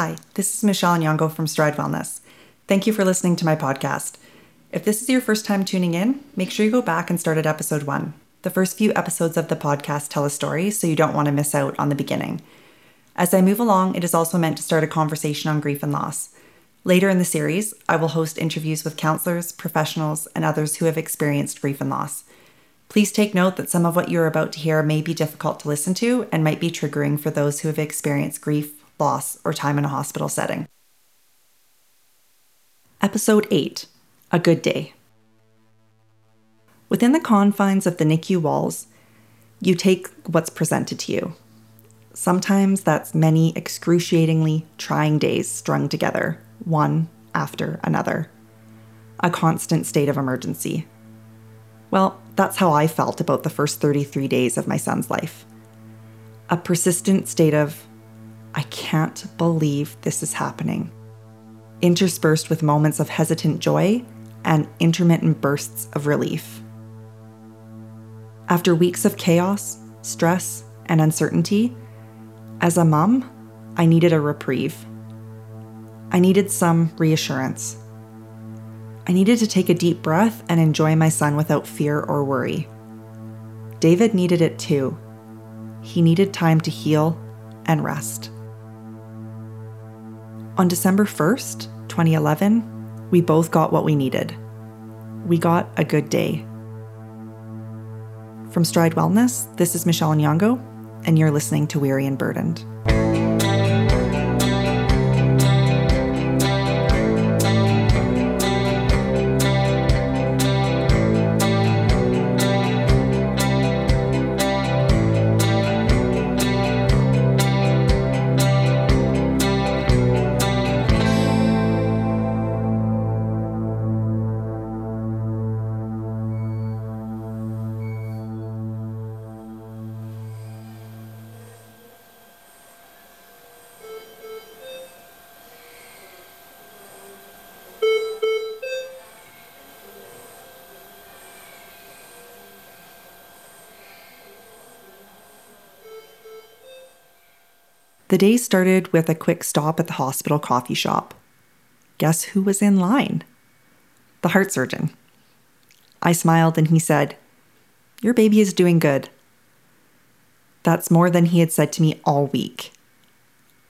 Hi, this is Michelle Nyongo from Stride Wellness. Thank you for listening to my podcast. If this is your first time tuning in, make sure you go back and start at episode one. The first few episodes of the podcast tell a story, so you don't want to miss out on the beginning. As I move along, it is also meant to start a conversation on grief and loss. Later in the series, I will host interviews with counselors, professionals, and others who have experienced grief and loss. Please take note that some of what you're about to hear may be difficult to listen to and might be triggering for those who have experienced grief, loss, or time in a hospital setting. Episode 8 A Good Day. Within the confines of the NICU walls, you take what's presented to you. Sometimes that's many excruciatingly trying days strung together, one after another. A constant state of emergency. Well, that's how I felt about the first 33 days of my son's life. A persistent state of, can't believe this is happening interspersed with moments of hesitant joy and intermittent bursts of relief. After weeks of chaos, stress, and uncertainty, as a mom, I needed a reprieve. I needed some reassurance. I needed to take a deep breath and enjoy my son without fear or worry. David needed it too. He needed time to heal and rest. On December 1st, 2011, we both got what we needed. We got a good day. From Stride Wellness, this is Michelle Nyongo, and you're listening to Weary and Burdened. The day started with a quick stop at the hospital coffee shop. Guess who was in line? The heart surgeon. I smiled and he said, Your baby is doing good. That's more than he had said to me all week.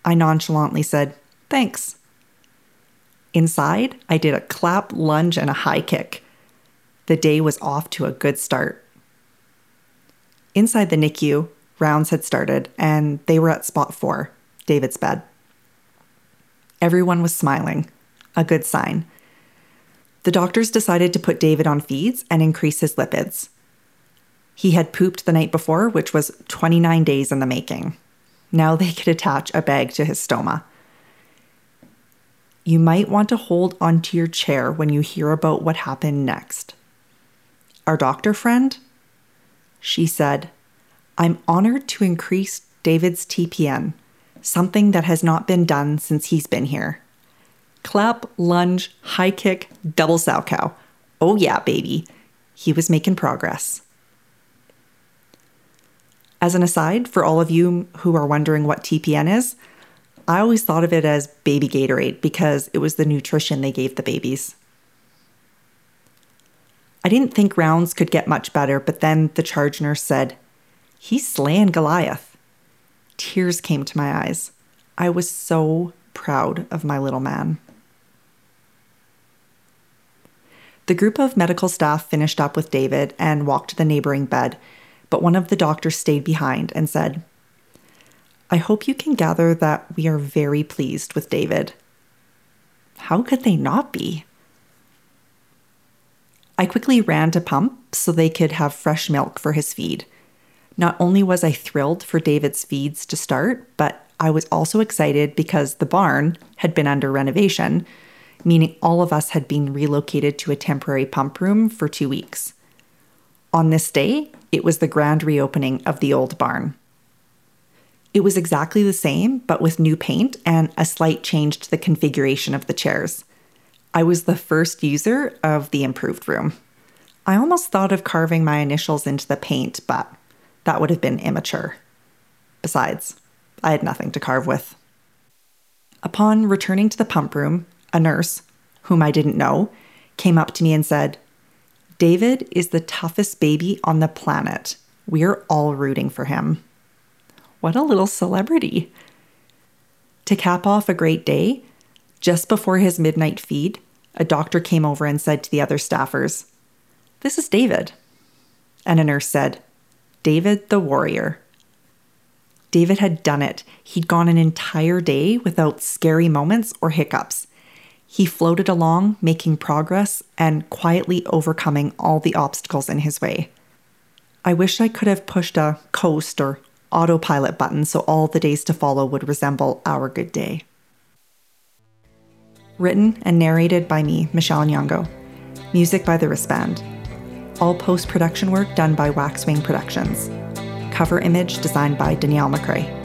I nonchalantly said, Thanks. Inside, I did a clap, lunge, and a high kick. The day was off to a good start. Inside the NICU, rounds had started, and they were at spot four, David's bed. Everyone was smiling, a good sign. The doctors decided to put David on feeds and increase his lipids. He had pooped the night before, which was 29 days in the making. Now they could attach a bag to his stoma. You might want to hold onto your chair when you hear about what happened next. Our doctor friend? She said, I'm honored to increase David's TPN, something that has not been done since he's been here. Clap, lunge, high kick, double Salchow. Oh, yeah, baby. He was making progress. As an aside, for all of you who are wondering what TPN is, I always thought of it as baby Gatorade because it was the nutrition they gave the babies. I didn't think rounds could get much better, but then the charge nurse said, He's slaying Goliath. Tears came to my eyes. I was so proud of my little man. The group of medical staff finished up with David and walked to the neighboring bed, but one of the doctors stayed behind and said, I hope you can gather that we are very pleased with David. How could they not be? I quickly ran to pump so they could have fresh milk for his feed. Not only was I thrilled for David's feeds to start, but I was also excited because the barn had been under renovation, meaning all of us had been relocated to a temporary pump room for two weeks. On this day, it was the grand reopening of the old barn. It was exactly the same, but with new paint and a slight change to the configuration of the chairs. I was the first user of the improved room. I almost thought of carving my initials into the paint, but that would have been immature. Besides, I had nothing to carve with. Upon returning to the pump room, a nurse, whom I didn't know, came up to me and said, David is the toughest baby on the planet. We're all rooting for him. What a little celebrity. To cap off a great day, just before his midnight feed, a doctor came over and said to the other staffers, This is David. And a nurse said, David the warrior. David had done it. He'd gone an entire day without scary moments or hiccups. He floated along, making progress and quietly overcoming all the obstacles in his way. I wish I could have pushed a coast or autopilot button so all the days to follow would resemble our good day. Written and narrated by me, Michelle Nyongo. Music by The Wristband. All post production work done by Waxwing Productions. Cover image designed by Danielle McCrae.